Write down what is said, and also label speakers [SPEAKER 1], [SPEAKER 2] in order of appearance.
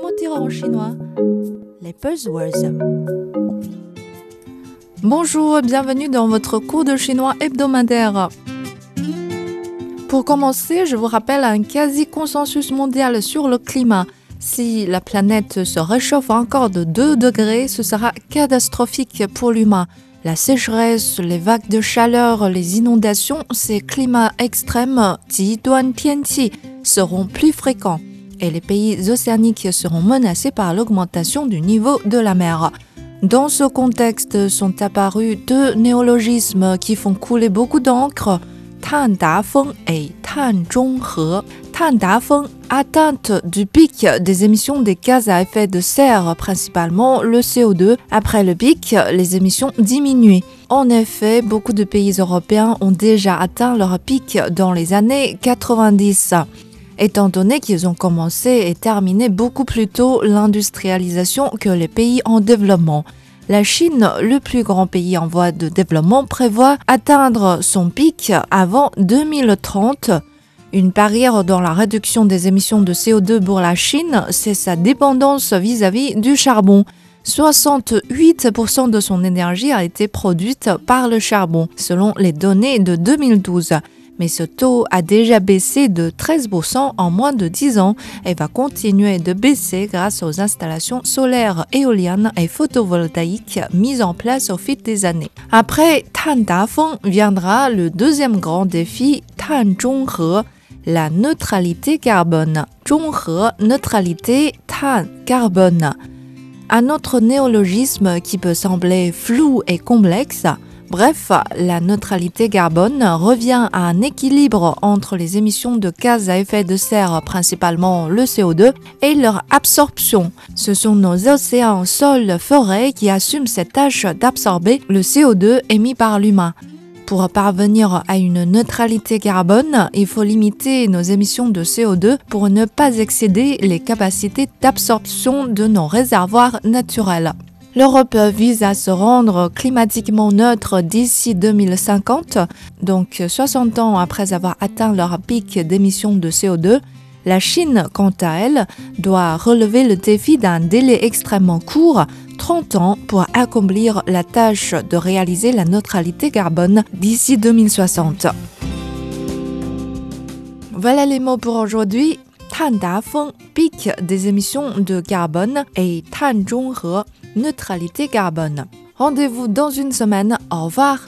[SPEAKER 1] Comment en chinois Les buzzwords. Bonjour et bienvenue dans votre cours de chinois hebdomadaire. Pour commencer, je vous rappelle un quasi-consensus mondial sur le climat. Si la planète se réchauffe encore de 2 degrés, ce sera catastrophique pour l'humain. La sécheresse, les vagues de chaleur, les inondations, ces climats extrêmes, seront plus fréquents et les pays océaniques seront menacés par l'augmentation du niveau de la mer. Dans ce contexte sont apparus deux néologismes qui font couler beaucoup d'encre, Tan Feng et Tan Zhonghe. Tan Feng, atteinte du pic des émissions des gaz à effet de serre, principalement le CO2. Après le pic, les émissions diminuent. En effet, beaucoup de pays européens ont déjà atteint leur pic dans les années 90 étant donné qu'ils ont commencé et terminé beaucoup plus tôt l'industrialisation que les pays en développement. La Chine, le plus grand pays en voie de développement, prévoit atteindre son pic avant 2030. Une barrière dans la réduction des émissions de CO2 pour la Chine, c'est sa dépendance vis-à-vis -vis du charbon. 68% de son énergie a été produite par le charbon, selon les données de 2012 mais ce taux a déjà baissé de 13% en moins de 10 ans et va continuer de baisser grâce aux installations solaires, éoliennes et photovoltaïques mises en place au fil des années. Après Tan Dafeng viendra le deuxième grand défi, Tan la neutralité carbone. Zhonghe, neutralité, Tan, carbone. Un autre néologisme qui peut sembler flou et complexe, Bref, la neutralité carbone revient à un équilibre entre les émissions de gaz à effet de serre, principalement le CO2, et leur absorption. Ce sont nos océans, sols, forêts qui assument cette tâche d'absorber le CO2 émis par l'humain. Pour parvenir à une neutralité carbone, il faut limiter nos émissions de CO2 pour ne pas excéder les capacités d'absorption de nos réservoirs naturels. L'Europe vise à se rendre climatiquement neutre d'ici 2050, donc 60 ans après avoir atteint leur pic d'émissions de CO2. La Chine, quant à elle, doit relever le défi d'un délai extrêmement court, 30 ans, pour accomplir la tâche de réaliser la neutralité carbone d'ici 2060. Voilà les mots pour aujourd'hui. Tan Dafeng, pic des émissions de carbone, et Tan Zhonghe, neutralité carbone. Rendez-vous dans une semaine. Au revoir.